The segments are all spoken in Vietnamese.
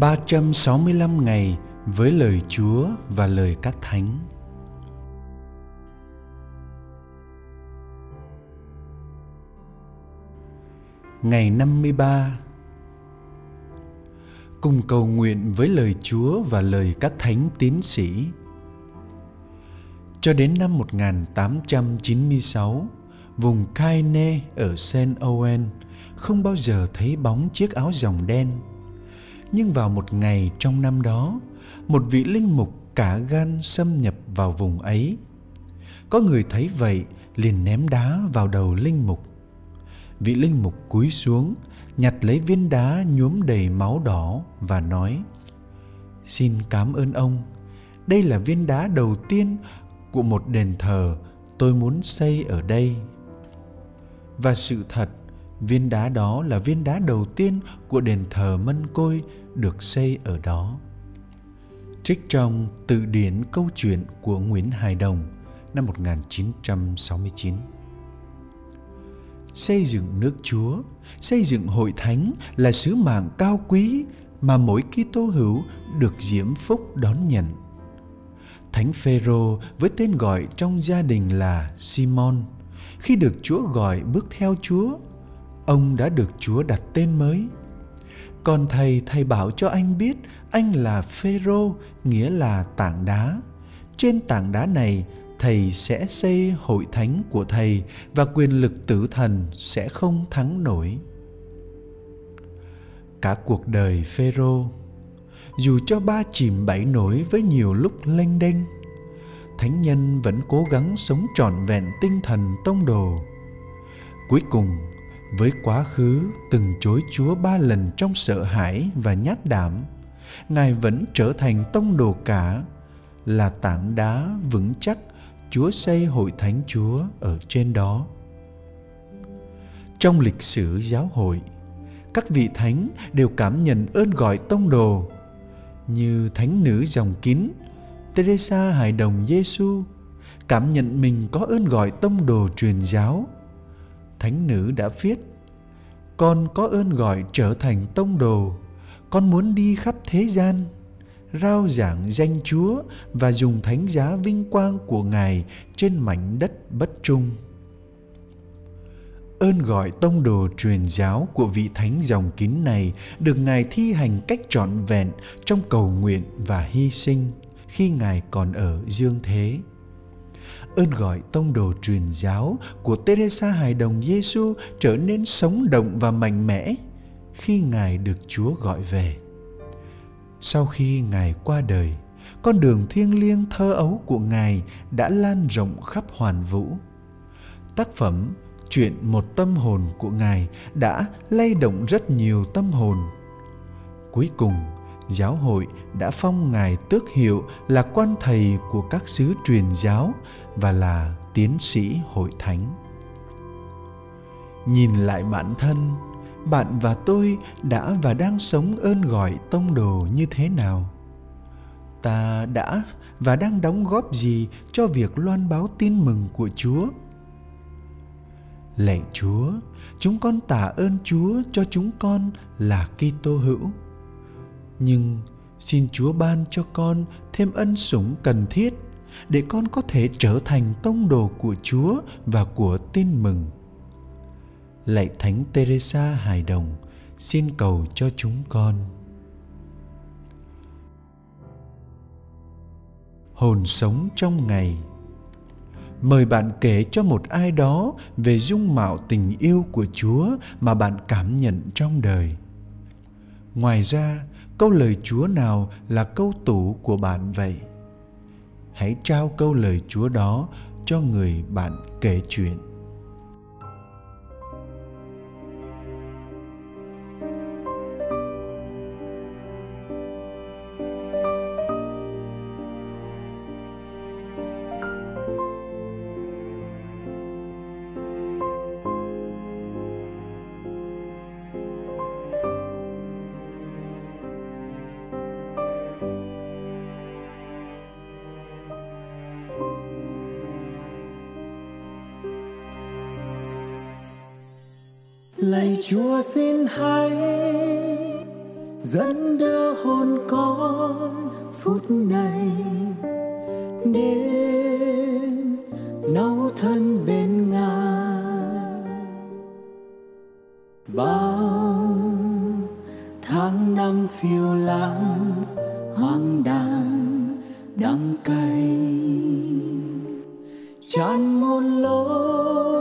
365 ngày với lời Chúa và lời các thánh. Ngày 53 Cùng cầu nguyện với lời Chúa và lời các thánh tín sĩ. Cho đến năm 1896, vùng Kaine ở Saint Owen không bao giờ thấy bóng chiếc áo dòng đen nhưng vào một ngày trong năm đó, một vị linh mục cả gan xâm nhập vào vùng ấy. Có người thấy vậy, liền ném đá vào đầu linh mục. Vị linh mục cúi xuống, nhặt lấy viên đá nhuốm đầy máu đỏ và nói, xin cảm ơn ông. Đây là viên đá đầu tiên của một đền thờ tôi muốn xây ở đây. Và sự thật viên đá đó là viên đá đầu tiên của đền thờ mân côi được xây ở đó. Trích trong từ điển câu chuyện của Nguyễn Hải Đồng năm 1969. Xây dựng nước Chúa, xây dựng hội thánh là sứ mạng cao quý mà mỗi Kitô hữu được diễm phúc đón nhận. Thánh Phêrô với tên gọi trong gia đình là Simon, khi được Chúa gọi bước theo Chúa, ông đã được Chúa đặt tên mới. Còn thầy thầy bảo cho anh biết anh là phêrô, nghĩa là tảng đá. Trên tảng đá này, thầy sẽ xây hội thánh của thầy và quyền lực tử thần sẽ không thắng nổi. Cả cuộc đời phêrô, dù cho ba chìm bảy nổi với nhiều lúc lênh đênh, thánh nhân vẫn cố gắng sống trọn vẹn tinh thần tông đồ. Cuối cùng với quá khứ từng chối Chúa ba lần trong sợ hãi và nhát đảm, Ngài vẫn trở thành tông đồ cả, là tảng đá vững chắc Chúa xây hội thánh Chúa ở trên đó. Trong lịch sử giáo hội, các vị thánh đều cảm nhận ơn gọi tông đồ như thánh nữ dòng kín Teresa Hài Đồng Giêsu cảm nhận mình có ơn gọi tông đồ truyền giáo thánh nữ đã viết, con có ơn gọi trở thành tông đồ. Con muốn đi khắp thế gian, rao giảng danh chúa và dùng thánh giá vinh quang của ngài trên mảnh đất bất trung. Ơn gọi tông đồ truyền giáo của vị thánh dòng kín này được ngài thi hành cách trọn vẹn trong cầu nguyện và hy sinh khi ngài còn ở dương thế ơn gọi tông đồ truyền giáo của Teresa Hài Đồng Giêsu trở nên sống động và mạnh mẽ khi Ngài được Chúa gọi về. Sau khi Ngài qua đời, con đường thiêng liêng thơ ấu của Ngài đã lan rộng khắp hoàn vũ. Tác phẩm Chuyện một tâm hồn của Ngài đã lay động rất nhiều tâm hồn. Cuối cùng, giáo hội đã phong ngài tước hiệu là quan thầy của các sứ truyền giáo và là tiến sĩ hội thánh. Nhìn lại bản thân, bạn và tôi đã và đang sống ơn gọi tông đồ như thế nào? Ta đã và đang đóng góp gì cho việc loan báo tin mừng của chúa? Lạy chúa, chúng con tạ ơn chúa cho chúng con là kitô hữu nhưng xin chúa ban cho con thêm ân sủng cần thiết để con có thể trở thành tông đồ của chúa và của tin mừng. Lạy thánh teresa hài đồng, xin cầu cho chúng con. Hồn sống trong ngày. Mời bạn kể cho một ai đó về dung mạo tình yêu của chúa mà bạn cảm nhận trong đời ngoài ra, câu lời chúa nào là câu tủ của bạn vậy? Hãy trao câu lời chúa đó cho người bạn kể chuyện. Lạy chúa xin hãy dẫn đưa hồn con phút này đến nấu thân bên ngài. Bao tháng năm phiêu lãng, hoang đàn, đắng cay, tràn muôn lối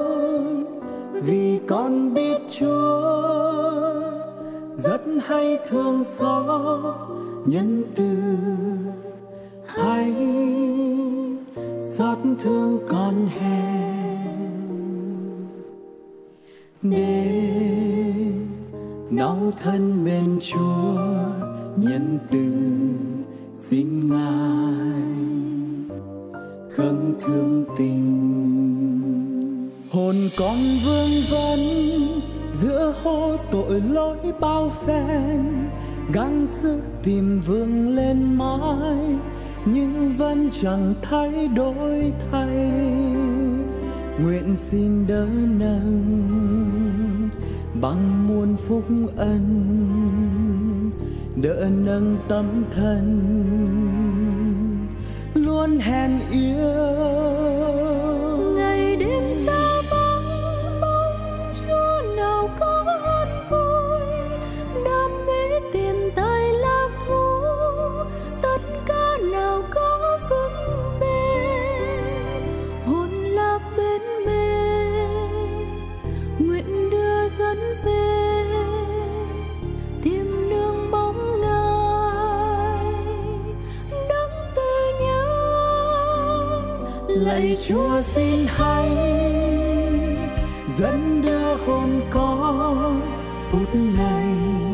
con biết chúa rất hay thương xót nhân từ. Hay xót thương con hèn. Nên nấu thân bên chúa nhân từ xin ngài khấn thương tình hồn con vương vấn, giữa hô tội lỗi bao phen. Gắng sức tìm vương lên mãi, nhưng vẫn chẳng thay đổi thay. Nguyện xin đỡ nâng bằng muôn phúc ân, đỡ nâng tâm thân. Luôn hèn yêu nguyện đưa dẫn về, tìm đường bóng ngài đấng từ nhân lạy chúa xin hãy dẫn đưa hồn con phút này.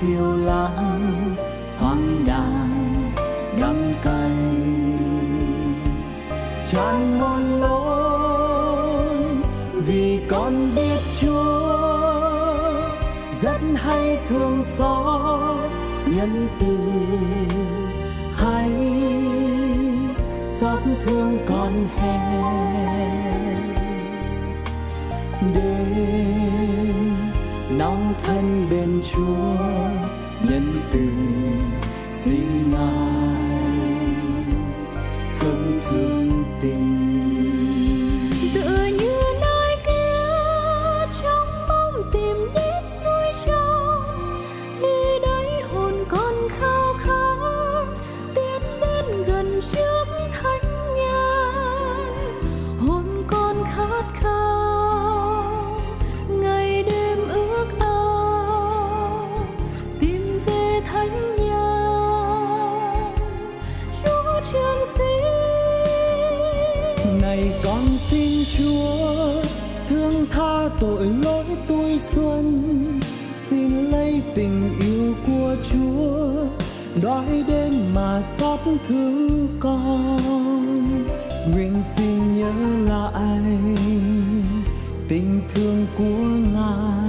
Phiêu lãng hoang đàn, đắng cay. Tràn muôn lối vì con biết chúa, rất hay thương xót nhân từ. Hay xót thương con hèn đến nóng thân bên chúa nhân từ sinh ngài tội lỗi tôi xuân, xin lấy tình yêu của chúa đói đến mà xót thương con. Nguyện xin nhớ lại tình thương của ngài.